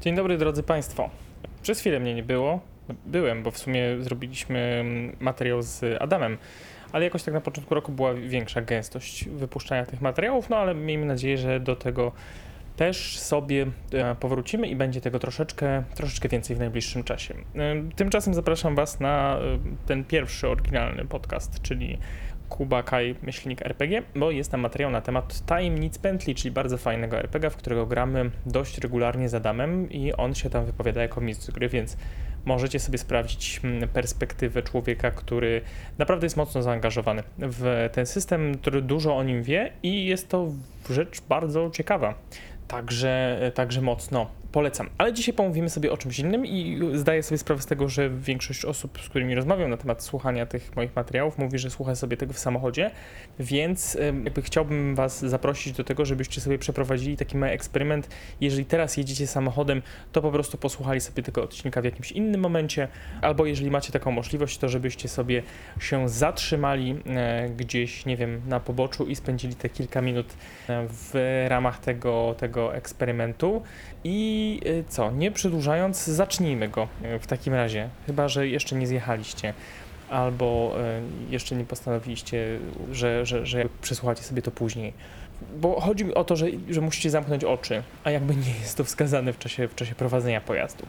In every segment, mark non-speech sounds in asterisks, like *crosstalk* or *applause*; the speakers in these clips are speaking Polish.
Dzień dobry drodzy Państwo. Przez chwilę mnie nie było. Byłem, bo w sumie zrobiliśmy materiał z Adamem, ale jakoś tak na początku roku była większa gęstość wypuszczania tych materiałów, no ale miejmy nadzieję, że do tego też sobie e, powrócimy i będzie tego troszeczkę, troszeczkę więcej w najbliższym czasie. E, Tymczasem zapraszam Was na e, ten pierwszy oryginalny podcast, czyli Kuba Kai Myślnik RPG, bo jest tam materiał na temat Tajemnic Pętli, czyli bardzo fajnego RPG, w którego gramy dość regularnie z Adamem i on się tam wypowiada jako mistrz gry, więc możecie sobie sprawdzić mm, perspektywę człowieka, który naprawdę jest mocno zaangażowany w ten system, który dużo o nim wie i jest to rzecz bardzo ciekawa. Także, także mocno polecam. Ale dzisiaj pomówimy sobie o czymś innym i zdaję sobie sprawę z tego, że większość osób, z którymi rozmawiam na temat słuchania tych moich materiałów, mówi, że słucha sobie tego w samochodzie, więc jakby chciałbym Was zaprosić do tego, żebyście sobie przeprowadzili taki mały eksperyment. Jeżeli teraz jedziecie samochodem, to po prostu posłuchali sobie tego odcinka w jakimś innym momencie, albo jeżeli macie taką możliwość, to żebyście sobie się zatrzymali e, gdzieś, nie wiem, na poboczu i spędzili te kilka minut e, w ramach tego, tego eksperymentu. I y, co, nie przedłużając, zacznijmy go y, w takim razie. Chyba, że jeszcze nie zjechaliście, albo y, jeszcze nie postanowiliście, że, że, że przesłuchacie sobie to później. Bo chodzi mi o to, że, że musicie zamknąć oczy, a jakby nie jest to wskazane w czasie, w czasie prowadzenia pojazdu.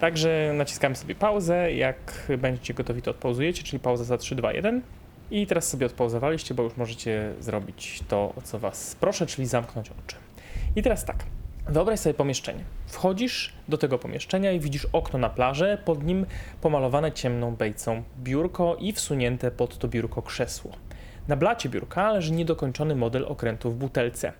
Także naciskamy sobie pauzę. Jak będziecie gotowi, to odpauzujecie, czyli pauza za 3, 2, 1. I teraz sobie odpauzowaliście, bo już możecie zrobić to, o co Was proszę, czyli zamknąć oczy. I teraz tak. Wyobraź sobie pomieszczenie. Wchodzisz do tego pomieszczenia i widzisz okno na plażę, pod nim pomalowane ciemną bejcą biurko i wsunięte pod to biurko krzesło. Na blacie biurka leży niedokończony model okrętu w butelce.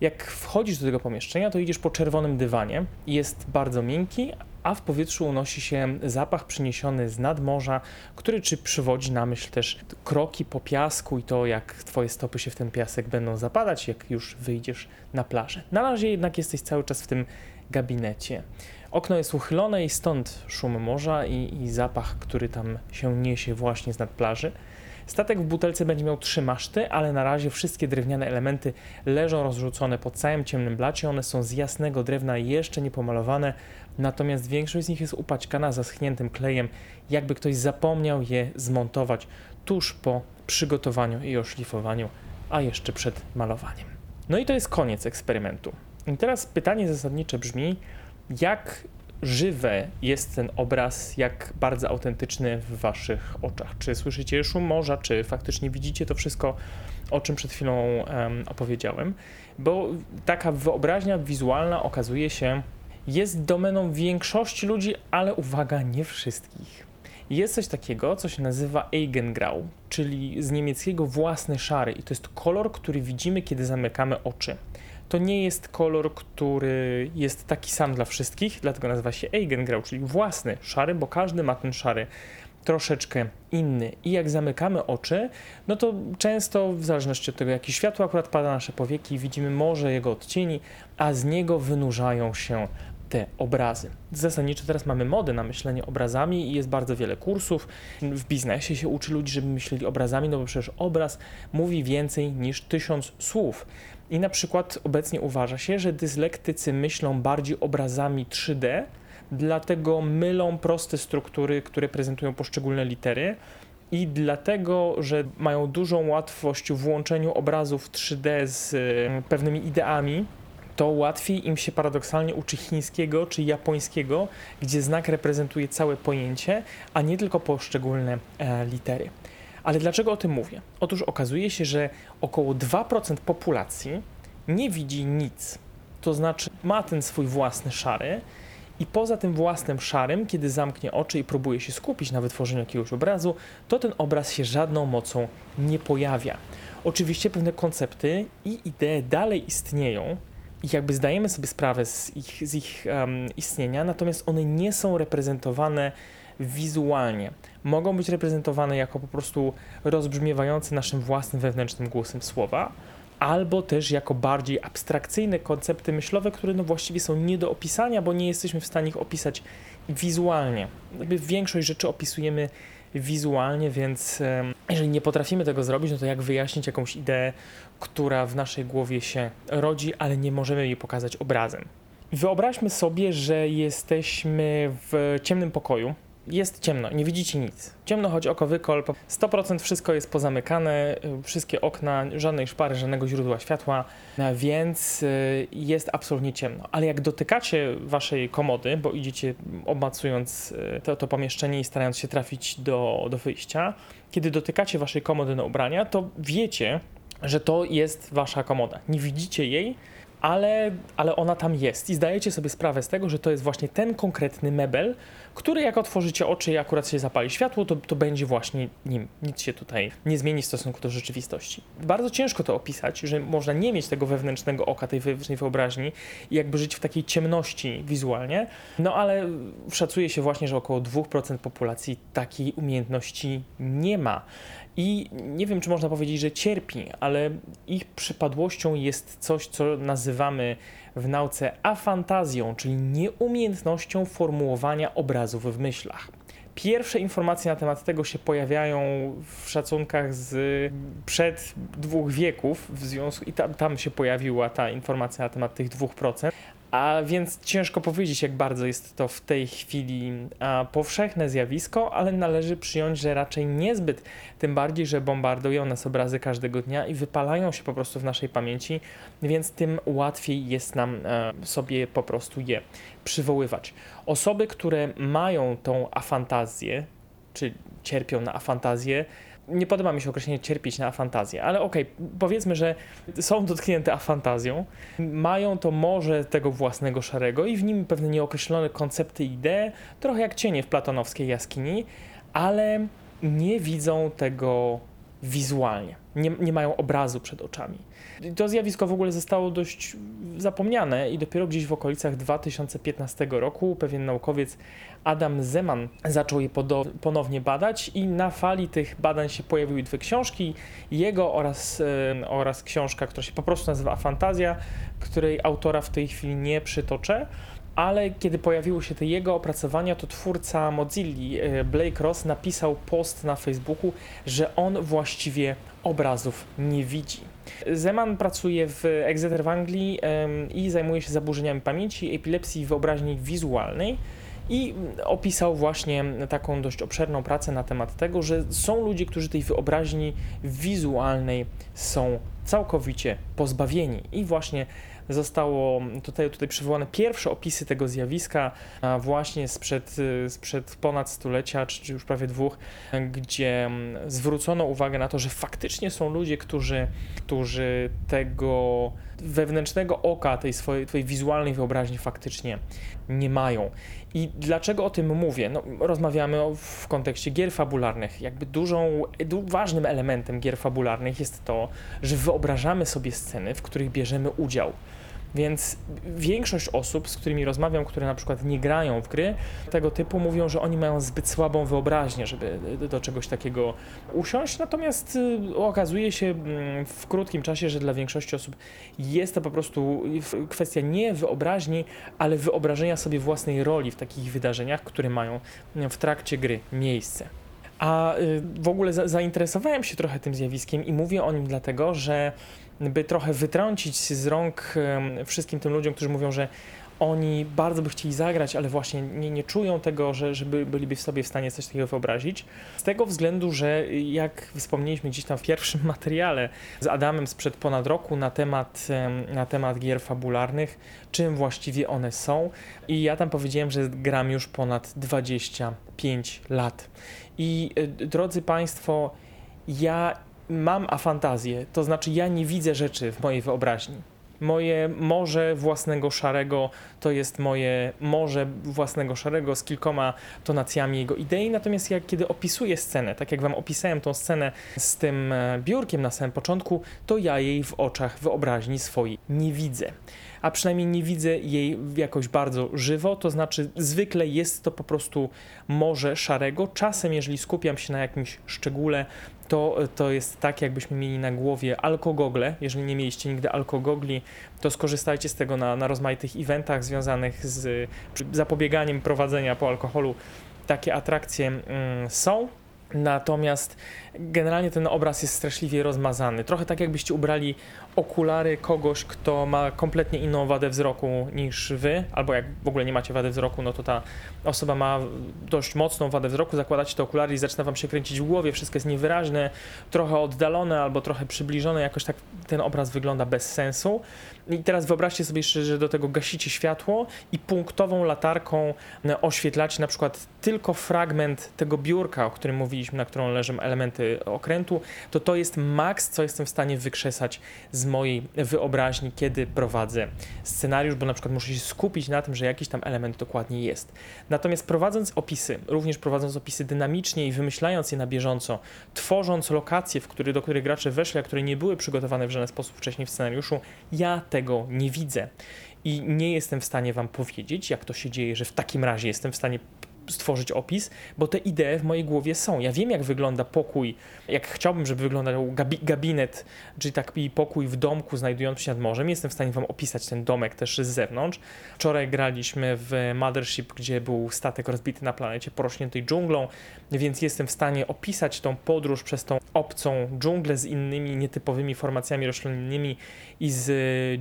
Jak wchodzisz do tego pomieszczenia, to idziesz po czerwonym dywanie. Jest bardzo miękki, a w powietrzu unosi się zapach przyniesiony z nadmorza, który czy przywodzi na myśl też kroki po piasku i to, jak twoje stopy się w ten piasek będą zapadać, jak już wyjdziesz na plażę. Na razie jednak jesteś cały czas w tym gabinecie. Okno jest uchylone i stąd szum morza i, i zapach, który tam się niesie właśnie z nad plaży. Statek w butelce będzie miał trzy maszty, ale na razie wszystkie drewniane elementy leżą rozrzucone po całym ciemnym blacie. One są z jasnego drewna, jeszcze nie pomalowane, natomiast większość z nich jest upaćkana zaschniętym klejem, jakby ktoś zapomniał je zmontować tuż po przygotowaniu i oszlifowaniu, a jeszcze przed malowaniem. No i to jest koniec eksperymentu. I teraz pytanie zasadnicze brzmi, jak żywe jest ten obraz, jak bardzo autentyczny w waszych oczach. Czy słyszycie szum morza, czy faktycznie widzicie to wszystko, o czym przed chwilą em, opowiedziałem? Bo taka wyobraźnia wizualna okazuje się jest domeną większości ludzi, ale uwaga, nie wszystkich. Jest coś takiego, co się nazywa Eigengrau, czyli z niemieckiego własny szary i to jest kolor, który widzimy, kiedy zamykamy oczy to nie jest kolor, który jest taki sam dla wszystkich, dlatego nazywa się Eigengrau, czyli własny, szary, bo każdy ma ten szary troszeczkę inny. I jak zamykamy oczy, no to często w zależności od tego, jakie światło akurat pada na nasze powieki, widzimy może jego odcieni, a z niego wynurzają się te obrazy. Zasadniczo teraz mamy modę na myślenie obrazami i jest bardzo wiele kursów. W biznesie się uczy ludzi, żeby myśleli obrazami, no bo przecież obraz mówi więcej niż tysiąc słów. I na przykład obecnie uważa się, że dyslektycy myślą bardziej obrazami 3D, dlatego mylą proste struktury, które prezentują poszczególne litery. I dlatego, że mają dużą łatwość w włączeniu obrazów 3D z pewnymi ideami, to łatwiej im się paradoksalnie uczy chińskiego czy japońskiego, gdzie znak reprezentuje całe pojęcie, a nie tylko poszczególne e, litery. Ale dlaczego o tym mówię? Otóż okazuje się, że około 2% populacji nie widzi nic. To znaczy ma ten swój własny szary i poza tym własnym szarym, kiedy zamknie oczy i próbuje się skupić na wytworzeniu jakiegoś obrazu, to ten obraz się żadną mocą nie pojawia. Oczywiście pewne koncepty i idee dalej istnieją, i jakby zdajemy sobie sprawę z ich, z ich um, istnienia, natomiast one nie są reprezentowane wizualnie. Mogą być reprezentowane jako po prostu rozbrzmiewające naszym własnym wewnętrznym głosem słowa, albo też jako bardziej abstrakcyjne koncepty myślowe, które no właściwie są nie do opisania, bo nie jesteśmy w stanie ich opisać wizualnie. Jakby większość rzeczy opisujemy wizualnie, więc jeżeli nie potrafimy tego zrobić, no to jak wyjaśnić jakąś ideę, która w naszej głowie się rodzi, ale nie możemy jej pokazać obrazem. Wyobraźmy sobie, że jesteśmy w ciemnym pokoju. Jest ciemno, nie widzicie nic. Ciemno, choć oko wykol. 100% wszystko jest pozamykane, y, wszystkie okna, żadnej szpary, żadnego źródła światła, więc y, jest absolutnie ciemno. Ale jak dotykacie waszej komody, bo idziecie obmacując y, to, to pomieszczenie i starając się trafić do, do wyjścia, kiedy dotykacie waszej komody na ubrania, to wiecie, że to jest wasza komoda. Nie widzicie jej, ale, ale ona tam jest i zdajecie sobie sprawę z tego, że to jest właśnie ten konkretny mebel, który jak otworzycie oczy i akurat się zapali światło, to, to będzie właśnie nim. Nic się tutaj nie zmieni w stosunku do rzeczywistości. Bardzo ciężko to opisać, że można nie mieć tego wewnętrznego oka, tej wewnętrznej wyobraźni i jakby żyć w takiej ciemności wizualnie, no ale szacuje się właśnie, że około 2% populacji takiej umiejętności nie ma. I nie wiem, czy można powiedzieć, że cierpi, ale ich przypadłością jest coś, co nazywamy w nauce afantazją, czyli nieumiejętnością formułowania obrazów w myślach. Pierwsze informacje na temat tego się pojawiają w szacunkach z przed dwóch wieków, w związku i tam, tam się pojawiła ta informacja na temat tych 2%. A więc ciężko powiedzieć, jak bardzo jest to w tej chwili powszechne zjawisko, ale należy przyjąć, że raczej niezbyt. Tym bardziej, że bombardują nas obrazy każdego dnia i wypalają się po prostu w naszej pamięci, więc tym łatwiej jest nam e, sobie po prostu je przywoływać. Osoby, które mają tą afantazję, czy cierpią na afantazję, nie podoba mi się określenie cierpieć na afantazję, ale okej, okay, powiedzmy, że są dotknięte afantazją, mają to może tego własnego szarego i w nim pewne nieokreślone koncepty i idee, trochę jak cienie w platonowskiej jaskini, ale nie widzą tego wizualnie, nie, nie mają obrazu przed oczami. To zjawisko w ogóle zostało dość zapomniane i dopiero gdzieś w okolicach 2015 roku pewien naukowiec Adam Zeman zaczął je ponownie badać i na fali tych badań się pojawiły dwie książki, jego oraz, oraz książka, która się po prostu nazywa Fantazja, której autora w tej chwili nie przytoczę ale kiedy pojawiły się te jego opracowania, to twórca Mozilla, e, Blake Ross, napisał post na Facebooku, że on właściwie obrazów nie widzi. Zeman pracuje w Exeter w Anglii i zajmuje się zaburzeniami pamięci, epilepsji i wyobraźni wizualnej i opisał właśnie taką dość obszerną pracę na temat tego, że są ludzie, którzy tej wyobraźni wizualnej są całkowicie pozbawieni i właśnie zostało tutaj, tutaj przywołane pierwsze opisy tego zjawiska właśnie sprzed, sprzed ponad stulecia, czy już prawie dwóch, gdzie zwrócono uwagę na to, że faktycznie są ludzie, którzy, którzy tego wewnętrznego oka, tej swojej, wizualnej wyobraźni faktycznie nie mają. I dlaczego o tym mówię? No, rozmawiamy w kontekście gier fabularnych. Jakby dużą, ważnym elementem gier fabularnych jest to, że wyobrażamy sobie sceny, w których bierzemy udział. Więc większość osób, z którymi rozmawiam, które na przykład nie grają w gry tego typu, mówią, że oni mają zbyt słabą wyobraźnię, żeby do czegoś takiego usiąść. Natomiast y, okazuje się mm, w krótkim czasie, że dla większości osób jest to po prostu kwestia nie wyobraźni, ale wyobrażenia sobie własnej roli w takich wydarzeniach, które mają w trakcie gry miejsce. A y, w ogóle zainteresowałem się trochę tym zjawiskiem i mówię o nim dlatego, że by trochę wytrącić z rąk wszystkim tym ludziom, którzy mówią, że oni bardzo by chcieli zagrać, ale właśnie nie, nie czują tego, że żeby byliby w sobie w stanie coś takiego wyobrazić. Z tego względu, że jak wspomnieliśmy gdzieś tam w pierwszym *laughs* materiale z Adamem sprzed ponad roku na temat, na temat gier fabularnych, czym właściwie one są. I ja tam powiedziałem, że gram już ponad 25 lat. I e, drodzy Państwo, ja mam afantazję, to znaczy ja nie widzę rzeczy w mojej wyobraźni. Moje morze własnego szarego to jest moje morze własnego szarego z kilkoma tonacjami jego idei. Natomiast jak kiedy opisuję scenę, tak jak wam opisałem tą scenę z tym e, biurkiem na samym początku, to ja jej w oczach wyobraźni swojej nie widzę. A przynajmniej nie widzę jej jakoś bardzo żywo, to znaczy zwykle jest to po prostu morze szarego. Czasem, jeżeli skupiam się na jakimś szczególe, to, to jest tak, jakbyśmy mieli na głowie alkogogle. Jeżeli nie mieliście nigdy alkogogli, to skorzystajcie z tego na, na rozmaitych eventach związanych z zapobieganiem prowadzenia po alkoholu. Takie atrakcje mm, są. Natomiast generalnie ten obraz jest straszliwie rozmazany. Trochę tak jakbyście ubrali okulary kogoś, kto ma kompletnie inną wadę wzroku niż wy, albo jak w ogóle nie macie wady wzroku, no to ta osoba ma dość mocną wadę wzroku, zakładacie te okulary i zaczyna wam się kręcić w głowie, wszystko jest niewyraźne, trochę oddalone albo trochę przybliżone, jakoś tak ten obraz wygląda bez sensu. I teraz wyobraźcie sobie jeszcze, że do tego gasicie światło i punktową latarką e, oświetlacie na przykład tylko fragment tego biurka, o którym mówiliśmy, na którą leżą elementy okrętu, to to jest maks, co jestem w stanie wykrzesać z mojej wyobraźni, kiedy prowadzę scenariusz, bo na przykład muszę się skupić na tym, że jakiś tam element dokładnie jest. Natomiast prowadząc opisy, również prowadząc opisy dynamicznie i wymyślając je na bieżąco, tworząc lokacje, w który, do których gracze weszli, a które nie były przygotowane w żaden sposób wcześniej w scenariuszu, ja tego nie widzę. I nie jestem w stanie Wam powiedzieć, jak to się dzieje, że w takim razie jestem w stanie stworzyć opis, bo te idee w mojej głowie są. Ja wiem, jak wygląda pokój, jak chciałbym, żeby wyglądał gabi gabinet, czyli taki pokój w domku znajdujący się nad morzem. Jestem w stanie wam opisać ten domek też z zewnątrz. Wczoraj graliśmy w Mothership, gdzie był statek rozbity na planecie porośniętej dżunglą, więc jestem w stanie opisać tą podróż przez tą obcą dżunglę z innymi nietypowymi formacjami roślinnymi i z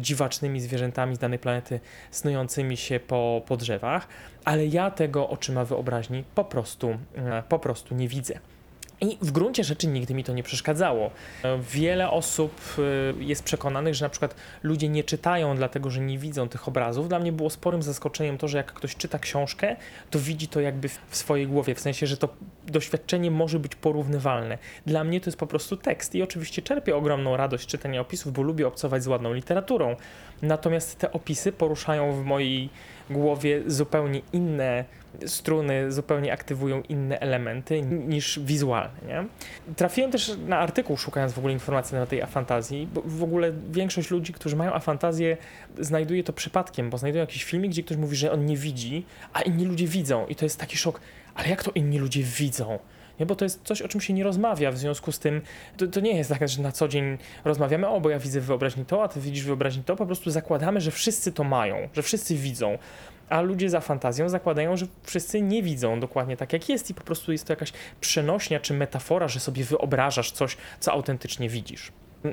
dziwacznymi zwierzętami z danej planety snującymi się po, po drzewach, ale ja tego oczyma wyobraźni po prostu, e, po prostu nie widzę. I w gruncie rzeczy nigdy mi to nie przeszkadzało. Wiele osób y, jest przekonanych, że na przykład ludzie nie czytają, dlatego że nie widzą tych obrazów. Dla mnie było sporym zaskoczeniem to, że jak ktoś czyta książkę, to widzi to jakby w swojej głowie, w sensie, że to doświadczenie może być porównywalne. Dla mnie to jest po prostu tekst i oczywiście czerpię ogromną radość czytania opisów, bo lubię obcować z ładną literaturą. Natomiast te opisy poruszają w mojej głowie zupełnie inne struny, zupełnie aktywują inne elementy niż wizualne. Nie? Trafiłem też na artykuł, szukając w ogóle informacji na tej afantazji, bo w ogóle większość ludzi, którzy mają afantazję, znajduje to przypadkiem, bo znajdują jakiś filmik, gdzie ktoś mówi, że on nie widzi, a inni ludzie widzą i to jest taki szok. Ale jak to inni ludzie widzą? Nie, bo to jest coś, o czym się nie rozmawia, w związku z tym to, to, nie jest tak, że na co dzień rozmawiamy, o, bo ja widzę wyobraźni to, a ty widzisz wyobraźni to, po prostu zakładamy, że wszyscy to mają, że wszyscy widzą, a ludzie za fantazją zakładają, że wszyscy nie widzą dokładnie tak, jak jest. I po prostu jest to jakaś przenośnia czy metafora, że sobie wyobrażasz coś, co autentycznie widzisz.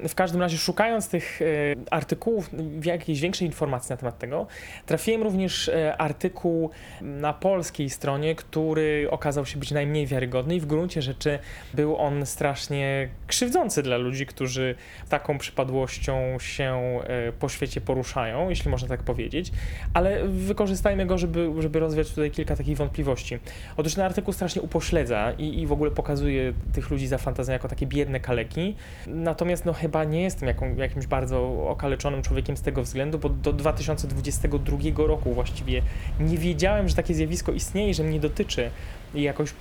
W każdym razie, szukając tych e, artykułów, jakiejś większej informacji na temat tego, trafiłem również e, artykuł na polskiej stronie, który okazał się być najmniej wiarygodny i w gruncie rzeczy był on strasznie krzywdzący dla ludzi, którzy taką przypadłością się e, po świecie poruszają, jeśli można tak powiedzieć, ale wykorzystajmy go, żeby, żeby rozwiać tutaj kilka takich wątpliwości. Otóż ten artykuł strasznie upośledza i, i w ogóle pokazuje tych ludzi za fantazją jako takie biedne kaleki, natomiast no chyba nie jestem jaką, jakimś bardzo okaleczonym człowiekiem z tego względu, bo do 2022 roku właściwie nie wiedziałem, że takie zjawisko istnieje, że mnie dotyczy i jakoś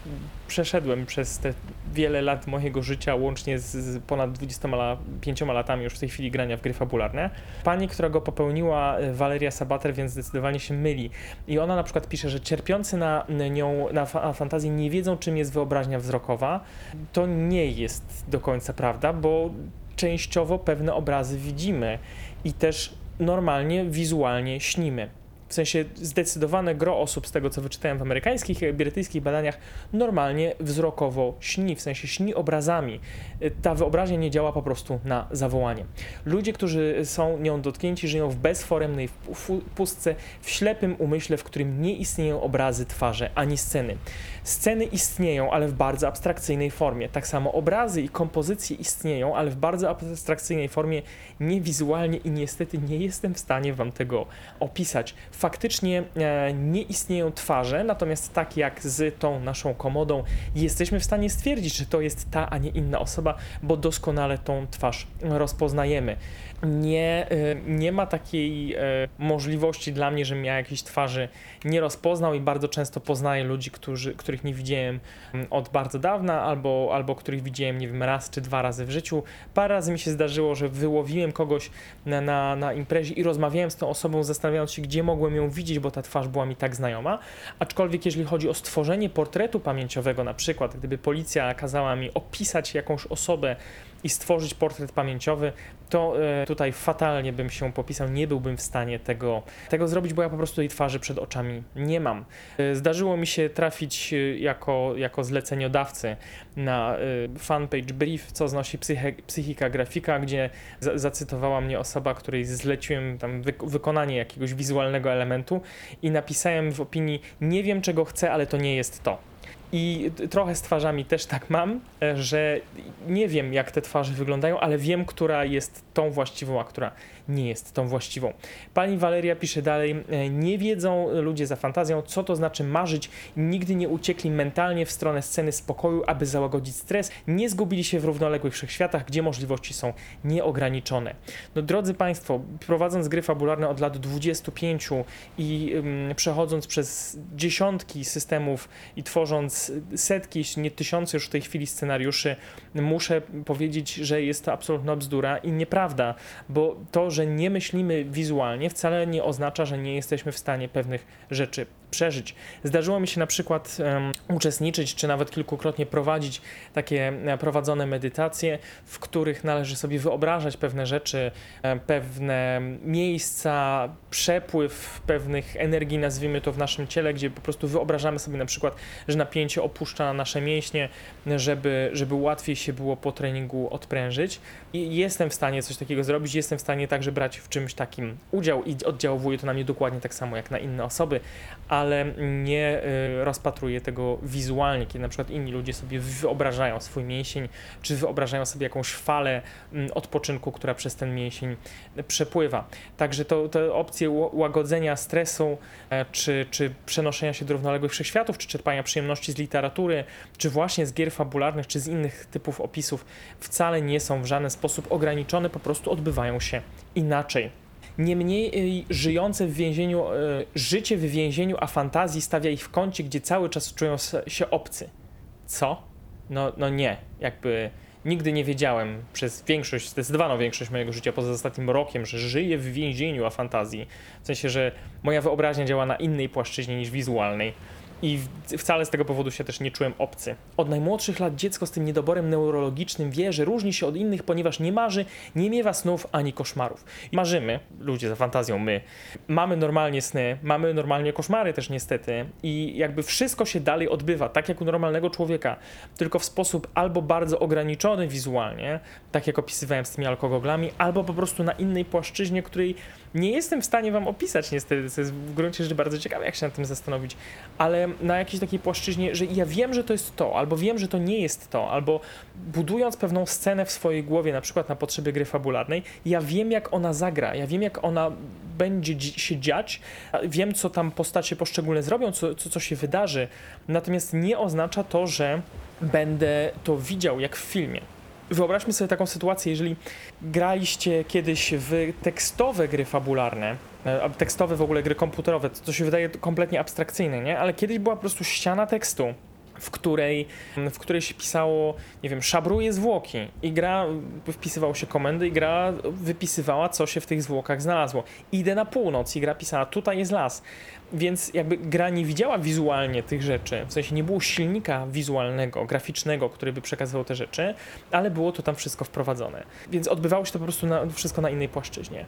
przeszedłem przez te wiele lat mojego życia, łącznie z, ponad 25 latami już w tej chwili grania w gry fabularne. Pani, która go popełniła, Valeria Sabater, więc zdecydowanie się myli. I ona na przykład pisze, że cierpiący na nią, na, fa fantazję nie wiedzą, czym jest wyobraźnia wzrokowa. To nie jest do końca prawda, bo częściowo pewne obrazy widzimy i też normalnie wizualnie śnimy. W sensie zdecydowane gro osób, z tego co wyczytałem w amerykańskich i brytyjskich badaniach, normalnie wzrokowo śni, w sensie śni obrazami. Ta wyobraźnia nie działa po prostu na zawołanie. Ludzie, którzy są nią dotknięci, żyją w bezforemnej pustce, w ślepym umyśle, w którym nie istnieją obrazy, twarze ani sceny. Sceny istnieją, ale w bardzo abstrakcyjnej formie. Tak samo obrazy i kompozycje istnieją, ale w bardzo abstrakcyjnej formie, niewizualnie i niestety nie jestem w stanie Wam tego opisać. Faktycznie e, nie istnieją twarze, natomiast tak jak z tą naszą komodą, jesteśmy w stanie stwierdzić, że to jest ta, a nie inna osoba, bo doskonale tą twarz rozpoznajemy nie, y, nie ma takiej y, możliwości dla mnie, żebym ja jakiejś twarzy nie rozpoznał i bardzo często poznaję ludzi, którzy, których nie widziałem mm, od bardzo dawna albo, albo których widziałem, nie wiem, raz czy dwa razy w życiu. Parę razy mi się zdarzyło, że wyłowiłem kogoś na, na, na imprezie i rozmawiałem z tą osobą, zastanawiając się, gdzie mogłem ją widzieć, bo ta twarz była mi tak znajoma. Aczkolwiek, jeżeli chodzi o stworzenie portretu pamięciowego, na przykład, gdyby policja kazała mi opisać jakąś osobę i stworzyć portret pamięciowy, to e, tutaj fatalnie bym się popisał, nie byłbym w stanie tego, tego zrobić, bo ja po prostu tej twarzy przed oczami nie mam. E, zdarzyło mi się trafić e, jako, jako zleceniodawcy na fanpage brief, co znosi psychika grafika, gdzie za, zacytowała mnie osoba, której zleciłem tam wy, wykonanie jakiegoś wizualnego elementu i napisałem w opinii, nie wiem czego chcę, ale to nie jest to. I trochę z twarzami też tak mam, e, że nie wiem, jak te twarze wyglądają, ale wiem, która jest tą właściwą, a która nie jest tą właściwą. Pani Waleria pisze dalej: e, Nie wiedzą ludzie za fantazją, co to znaczy marzyć, nigdy nie uciekli mentalnie w stronę sceny spokoju, aby załagodzić stres, nie zgubili się w równoległych wszechświatach, gdzie możliwości są nieograniczone. No, drodzy Państwo, prowadząc gry fabularne od lat 25 i um, przechodząc przez dziesiątki systemów i tworząc setki, jeśli nie tysiące już w tej chwili scenariuszy, muszę powiedzieć, że jest to absolutna bzdura i nieprawda, bo to, że nie myślimy wizualnie, wcale nie oznacza, że nie jesteśmy w stanie pewnych rzeczy przeżyć. Zdarzyło mi się na przykład um, uczestniczyć, czy nawet kilkukrotnie prowadzić takie e, prowadzone medytacje, w których należy sobie wyobrażać pewne rzeczy, e, pewne miejsca, przepływ pewnych energii, nazwijmy to w naszym ciele, gdzie po prostu wyobrażamy sobie na przykład, że napięcie opuszcza nasze mięśnie, żeby, żeby łatwiej się było po treningu odprężyć. I jestem w stanie coś takiego zrobić, jestem w stanie także brać w czymś takim udział i oddziałuje to na mnie dokładnie tak samo jak na inne osoby, ale nie y, rozpatruję tego wizualnie, kiedy na przykład inni ludzie sobie wyobrażają swój mięsień, czy wyobrażają sobie jakąś falę mm, odpoczynku, która przez ten mięsień przepływa. Także to, te opcje łagodzenia stresu, e, czy, czy przenoszenia się do równoległych wszechświatów, czy czerpania przyjemności z literatury, czy właśnie z gier fabularnych, czy z innych typów opisów, wcale nie są w żaden sposób ograniczone, po prostu odbywają się inaczej. Niemniej y, żyjące w więzieniu, y, życie w więzieniu, a fantazji stawia ich w kącie, gdzie cały czas czują się obcy. Co? No, no nie, jakby nigdy nie wiedziałem przez większość, zdecydowaną większość mojego życia, poza ostatnim rokiem, że żyję w więzieniu, a fantazji. W sensie, że moja wyobraźnia działa na innej płaszczyźnie niż wizualnej i wcale z tego powodu się też nie czułem obcy. Od najmłodszych lat dziecko z tym niedoborem neurologicznym wie, że różni się od innych, ponieważ nie marzy, nie miewa snów ani koszmarów. Marzymy, ludzie za fantazją, my, mamy normalnie sny, mamy normalnie koszmary też niestety i jakby wszystko się dalej odbywa, tak jak u normalnego człowieka, tylko w sposób albo bardzo ograniczony wizualnie, tak jak opisywałem z tymi alkogoglami, albo po prostu na innej płaszczyźnie, której nie jestem w stanie wam opisać niestety, co jest w gruncie rzeczy bardzo ciekawe, jak się nad tym zastanowić, ale na jakiejś takiej płaszczyźnie, że ja wiem, że to jest to, albo wiem, że to nie jest to, albo budując pewną scenę w swojej głowie, na przykład na potrzeby gry fabularnej, ja wiem, jak ona zagra, ja wiem, jak ona będzie się dziać, wiem, co tam postacie poszczególne zrobią, co, co, co się wydarzy, natomiast nie oznacza to, że będę to widział jak w filmie. Wyobraźmy sobie taką sytuację, jeżeli graliście kiedyś w tekstowe gry fabularne, tekstowe w ogóle gry komputerowe, to, to się wydaje kompletnie abstrakcyjne, nie? Ale kiedyś była po prostu ściana tekstu, w której, w której się pisało, nie wiem, szabruje zwłoki i gra, wpisywało się komendy i gra wypisywała, co się w tych zwłokach znalazło. Idę na północ i gra pisała, tutaj jest las. Więc jakby gra nie widziała wizualnie tych rzeczy, w sensie nie było silnika wizualnego, graficznego, który by przekazywał te rzeczy, ale było to tam wszystko wprowadzone. Więc odbywało się to po prostu na, wszystko na innej płaszczyźnie.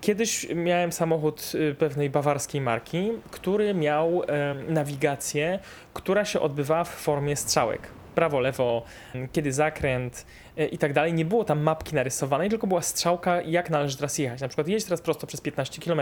Kiedyś miałem samochód y, pewnej bawarskiej marki, który miał nawigację, która się odbywała w formie strzałek. Prawo, lewo, kiedy zakręt i tak dalej. Nie było tam mapki narysowanej, tylko była strzałka, jak należy teraz jechać. Na przykład jedź teraz prosto przez 15 km.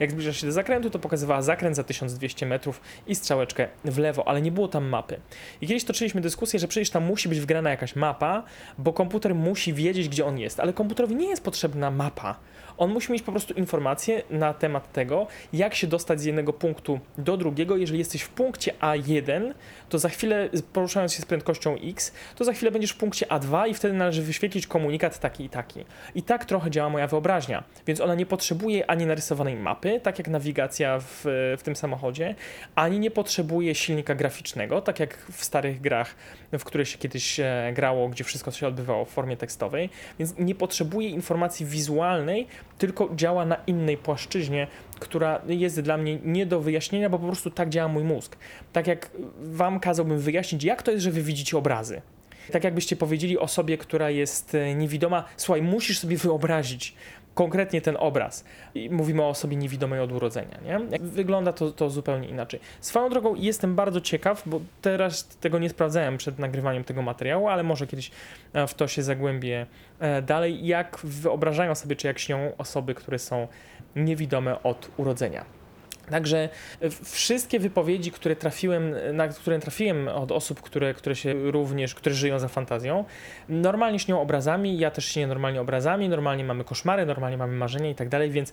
Jak zbliżasz się do zakrętu, to pokazywała zakręt za 1200 metrów i strzałeczkę w lewo, ale nie było tam mapy. I kiedyś toczyliśmy dyskusję, że przecież tam musi być wgrana jakaś mapa, bo komputer musi wiedzieć, gdzie on jest, ale komputerowi nie jest potrzebna mapa on musi mieć po prostu informacje na temat tego, jak się dostać z jednego punktu do drugiego. Jeżeli jesteś w punkcie A1, to za chwilę, poruszając się z prędkością x, to za chwilę będziesz w punkcie A2 i wtedy należy wyświetlić komunikat taki i taki. I tak trochę działa moja wyobraźnia, więc ona nie potrzebuje ani narysowanej mapy, tak jak nawigacja w, w tym samochodzie, ani nie potrzebuje silnika graficznego, tak jak w starych grach, w które się kiedyś e, grało, gdzie wszystko się odbywało w formie tekstowej, więc nie potrzebuje informacji wizualnej, tylko działa na innej płaszczyźnie, która jest dla mnie nie do wyjaśnienia, bo po prostu tak działa mój mózg. Tak jak wam kazałbym wyjaśnić, jak to jest, że wy widzicie obrazy. Tak jakbyście powiedzieli osobie, która jest e, niewidoma, słuchaj, musisz sobie wyobrazić, konkretnie ten obraz. I mówimy o osobie niewidomej od urodzenia. Nie? Wygląda to, to zupełnie inaczej. Swoją drogą jestem bardzo ciekaw, bo teraz tego nie sprawdzałem przed nagrywaniem tego materiału, ale może kiedyś e, w to się zagłębię e, dalej, jak wyobrażają sobie, czy jak śnią osoby, które są niewidome od urodzenia. Także e, wszystkie wypowiedzi, które trafiłem, na które trafiłem od osób, które, które się również, które żyją za fantazją, normalnie śnią obrazami, ja też śnię normalnie obrazami, normalnie mamy koszmary, normalnie mamy marzenia i tak dalej, więc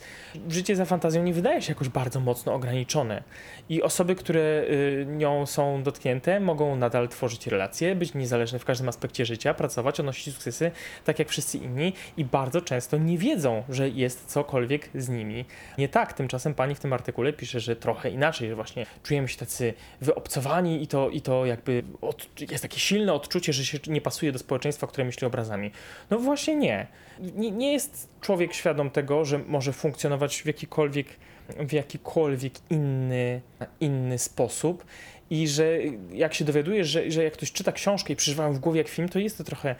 życie za fantazją nie wydaje się jakoś bardzo mocno ograniczone. I osoby, które y, nią są dotknięte, mogą nadal tworzyć relacje, być niezależne w każdym aspekcie życia, pracować, odnosić sukcesy, tak jak wszyscy inni i bardzo często nie wiedzą, że jest cokolwiek z nimi nie tak. Tymczasem pani w tym artykule pisze, że trochę inaczej, że właśnie czujemy się tacy wyobcowani i to, i to jakby od, jest takie silne odczucie, że się nie pasuje do społeczeństwa, które myśli obrazami. No właśnie nie. nie. Nie jest człowiek świadom tego, że może funkcjonować w jakikolwiek, w jakikolwiek inny, inny sposób i że jak się dowiadujesz, że, że jak ktoś czyta książkę i przeżywają w głowie jak film, to jest to trochę,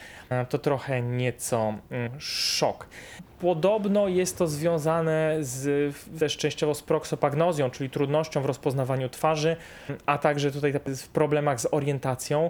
to trochę nieco mm, szok. Podobno jest to związane z, też częściowo z proksopagnozją, czyli trudnością w rozpoznawaniu twarzy, a także tutaj w problemach z orientacją.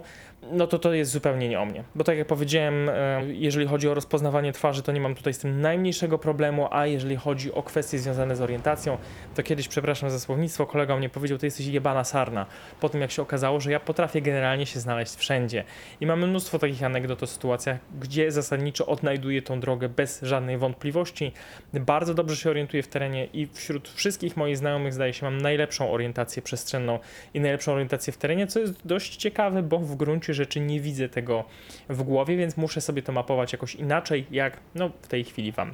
No to to jest zupełnie nie o mnie. Bo tak jak powiedziałem, e, jeżeli chodzi o rozpoznawanie twarzy, to nie mam tutaj z tym najmniejszego problemu, a jeżeli chodzi o kwestie związane z orientacją, to kiedyś, przepraszam za słownictwo, kolega mnie powiedział, to jesteś jebana sarna. Po tym jak się okazało, że ja potrafię generalnie się znaleźć wszędzie. I mamy mnóstwo takich anegdot o sytuacjach, gdzie zasadniczo odnajduję tą drogę bez żadnej wątpliwości. Bardzo dobrze się orientuję w terenie i wśród wszystkich moich znajomych zdaje się mam najlepszą orientację przestrzenną i najlepszą orientację w terenie, co jest dość ciekawe, bo w gruncie rzeczy nie widzę tego w głowie, więc muszę sobie to mapować jakoś inaczej, jak no w tej chwili wam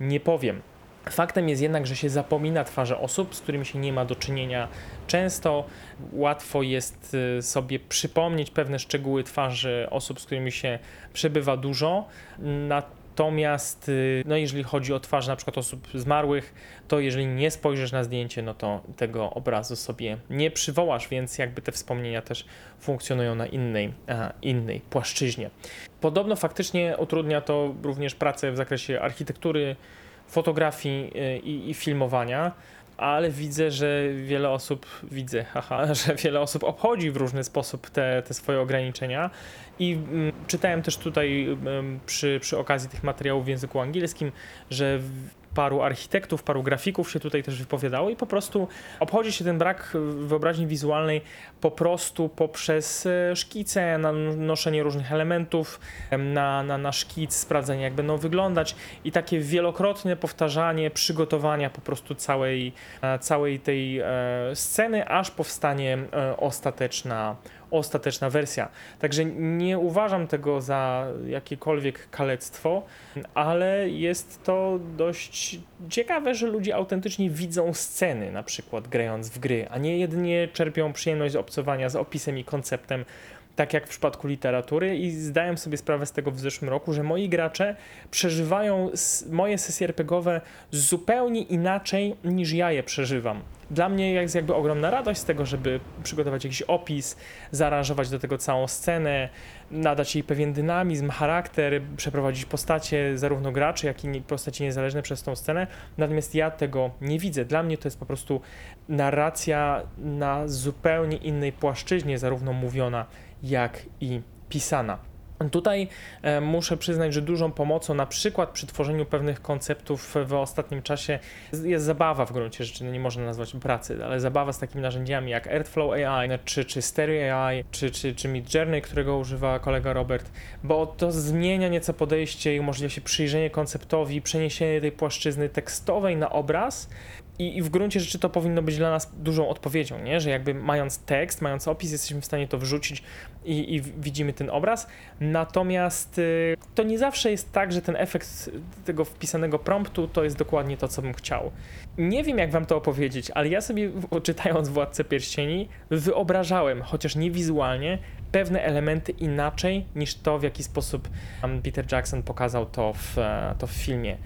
nie powiem. Faktem jest jednak, że się zapomina twarze osób, z którymi się nie ma do czynienia często. Łatwo jest y, sobie przypomnieć pewne szczegóły twarzy osób, z którymi się przebywa dużo. Natomiast, y, no jeżeli chodzi o twarz na przykład osób zmarłych, to jeżeli nie spojrzysz na zdjęcie, no to tego obrazu sobie nie przywołasz, więc jakby te wspomnienia też funkcjonują na innej, innej płaszczyźnie. Podobno faktycznie utrudnia to również pracę w zakresie architektury, fotografii y, i, i filmowania ale widzę, że wiele osób, widzę, *laughs* haha, że wiele osób obchodzi w różny sposób te, te swoje ograniczenia. I mm, czytałem też tutaj mm, przy, przy okazji tych materiałów w języku angielskim, że paru architektów, paru grafików się tutaj też wypowiadało i po prostu obchodzi się ten brak wyobraźni wizualnej po prostu poprzez e, szkice, nanoszenie różnych elementów na, na, na szkic, sprawdzenie jak będą wyglądać i takie wielokrotne powtarzanie przygotowania po prostu całej, e, całej tej e, sceny, aż powstanie ostateczna ostateczna wersja. Także nie uważam tego za jakiekolwiek kalectwo, ale jest to dość ciekawe, że ludzie autentycznie widzą sceny, na przykład grając w gry, a nie jedynie czerpią przyjemność z obcowania z opisem i konceptem tak jak w przypadku literatury i zdałem sobie sprawę z tego w zeszłym roku, że moi gracze przeżywają moje sesje RPGowe zupełnie inaczej niż ja je przeżywam. Dla mnie jest jakby ogromna radość z tego, żeby przygotować jakiś opis, zaaranżować do tego całą scenę, nadać jej pewien dynamizm, charakter, przeprowadzić postacie, zarówno graczy, jak i postacie niezależne przez tą scenę. Natomiast ja tego nie widzę. Dla mnie to jest po prostu narracja na zupełnie innej płaszczyźnie, zarówno mówiona, jak i pisana. Tutaj e, muszę przyznać, że dużą pomocą, na przykład przy tworzeniu pewnych konceptów w ostatnim czasie, jest zabawa w gruncie rzeczy, no nie można nazwać pracy, ale zabawa z takimi narzędziami jak Airflow AI, czy, czy Stereo AI, czy, czy, czy Midjourney, którego używa kolega Robert, bo to zmienia nieco podejście i umożliwia się przyjrzenie konceptowi, przeniesienie tej płaszczyzny tekstowej na obraz, i, I, w gruncie rzeczy to powinno być dla nas dużą odpowiedzią, nie? że jakby mając tekst, mając opis, jesteśmy w stanie to wrzucić i, i widzimy ten obraz. Natomiast y, to nie zawsze jest tak, że ten efekt tego wpisanego promptu to jest dokładnie to, co bym chciał. Nie wiem, jak wam to opowiedzieć, ale ja sobie *laughs* czytając Władcę Pierścieni wyobrażałem, chociaż nie wizualnie, pewne elementy inaczej niż to, w jaki sposób Peter Jackson pokazał to w, to w filmie.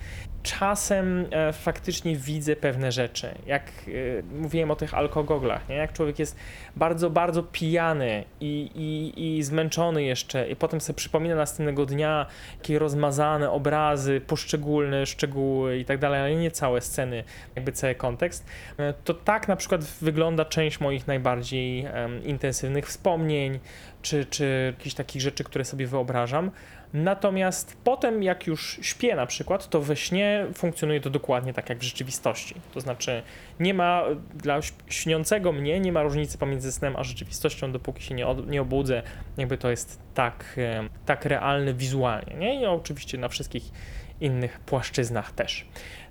Czasem e, faktycznie widzę pewne rzeczy. Jak e, mówiłem o tych alkogoglach, nie? jak człowiek jest bardzo, bardzo pijany i, i, i zmęczony jeszcze, i potem sobie przypomina następnego dnia jakie rozmazane obrazy, poszczególne szczegóły i tak dalej, ale nie całe sceny, jakby cały kontekst, e, to tak na przykład wygląda część moich najbardziej intensywnych wspomnień, czy, czy jakichś takich rzeczy, które sobie wyobrażam. Natomiast potem, jak już śpię na przykład, to we śnie funkcjonuje to dokładnie tak jak w rzeczywistości. To znaczy, nie ma dla śniącego mnie, nie ma różnicy pomiędzy snem a rzeczywistością, dopóki się nie, od, nie obudzę. Jakby to jest tak, tak realne wizualnie. Nie? I oczywiście na wszystkich innych płaszczyznach też.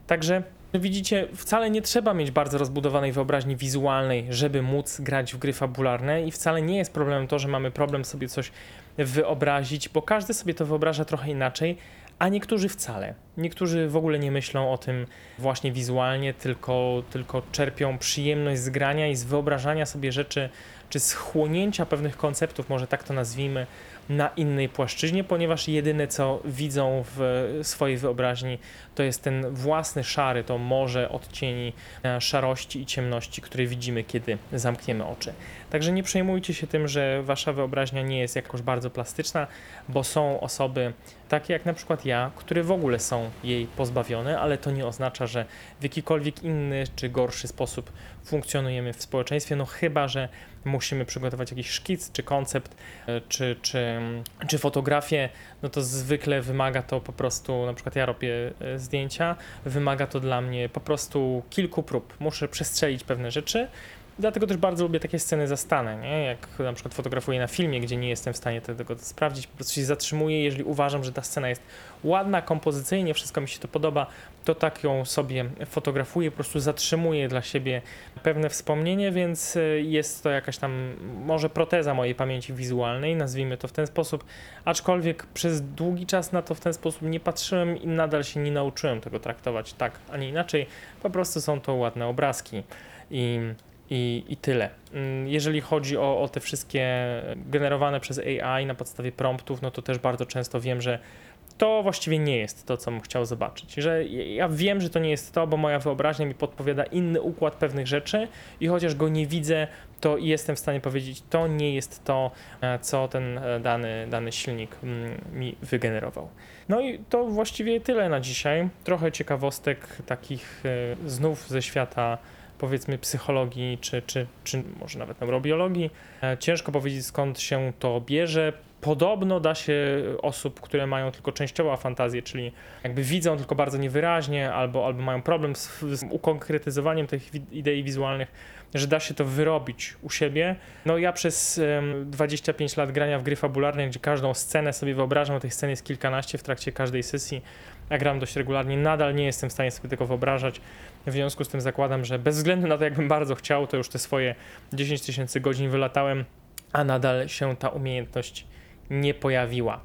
Także widzicie, wcale nie trzeba mieć bardzo rozbudowanej wyobraźni wizualnej, żeby móc grać w gry fabularne i wcale nie jest problemem to, że mamy problem sobie coś wyobrazić, bo każdy sobie to wyobraża trochę inaczej, a niektórzy wcale. Niektórzy w ogóle nie myślą o tym właśnie wizualnie, tylko, tylko czerpią przyjemność z grania i z wyobrażania sobie rzeczy, czy schłonięcia pewnych konceptów, może tak to nazwijmy, na innej płaszczyźnie, ponieważ jedyne co widzą w swojej wyobraźni to jest ten własny szary, to morze odcieni szarości i ciemności, które widzimy, kiedy zamkniemy oczy. Także nie przejmujcie się tym, że wasza wyobraźnia nie jest jakoś bardzo plastyczna, bo są osoby takie jak na przykład ja, które w ogóle są jej pozbawione, ale to nie oznacza, że w jakikolwiek inny czy gorszy sposób funkcjonujemy w społeczeństwie, no chyba, że musimy przygotować jakiś szkic czy koncept, e, czy, czy, czy fotografię, no to zwykle wymaga to po prostu, na przykład ja robię e, zdjęcia, wymaga to dla mnie po prostu kilku prób. Muszę przestrzelić pewne rzeczy, Dlatego też bardzo lubię takie sceny zastane, nie? jak na przykład fotografuję na filmie, gdzie nie jestem w stanie tego sprawdzić, po prostu się zatrzymuję, jeżeli uważam, że ta scena jest ładna, kompozycyjnie, wszystko mi się to podoba, to tak ją sobie fotografuję, po prostu zatrzymuję dla siebie pewne wspomnienie, więc y, jest to jakaś tam może proteza mojej pamięci wizualnej, nazwijmy to w ten sposób, aczkolwiek przez długi czas na to w ten sposób nie patrzyłem i nadal się nie nauczyłem tego traktować tak, a nie inaczej, po prostu są to ładne obrazki i i, i tyle. Mm, Jeżeli chodzi o, o te wszystkie generowane przez AI na podstawie promptów, no to też bardzo często wiem, że to właściwie nie jest to, co bym chciał zobaczyć. Że ja wiem, że to nie jest to, bo moja wyobraźnia mi podpowiada inny układ pewnych rzeczy i chociaż go nie widzę, to jestem w stanie powiedzieć, to nie jest to, e, co ten e, dany, dany silnik mm, mi wygenerował. No i to właściwie tyle na dzisiaj. Trochę ciekawostek takich e, znów ze świata powiedzmy psychologii, czy, czy, czy może nawet neurobiologii. E, Ciężko powiedzieć skąd się to bierze. Podobno da się osób, które mają tylko częściową fantazję, czyli jakby widzą tylko bardzo niewyraźnie, albo, albo mają problem z, z ukonkretyzowaniem tych idei wizualnych, że da się to wyrobić u siebie. No ja przez em, 25 lat grania w gry fabularne, gdzie każdą scenę sobie wyobrażam, tych scen jest kilkanaście w trakcie każdej sesji, ja gram dość regularnie, nadal nie jestem w stanie sobie tego wyobrażać. W związku z tym zakładam, że bez względu na to, jakbym bardzo chciał, to już te swoje 10 tysięcy godzin wylatałem, a nadal się ta umiejętność nie pojawiła.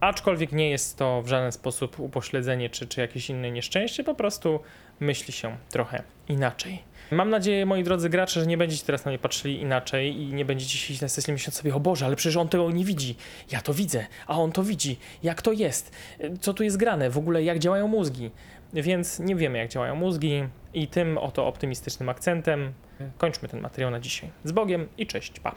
Aczkolwiek nie jest to w żaden sposób upośledzenie czy, czy jakieś inne nieszczęście, po prostu myśli się trochę inaczej. Mam nadzieję, moi drodzy gracze, że nie będziecie teraz na mnie patrzyli inaczej i nie będziecie siedzieć na sesji myśląc sobie, o Boże, ale przecież on tego nie widzi. Ja to widzę, a on to widzi. Jak to jest? Co tu jest grane? W ogóle jak działają mózgi? Więc nie wiemy, jak działają mózgi i tym oto optymistycznym akcentem kończmy ten materiał na dzisiaj. Z Bogiem i cześć, pa!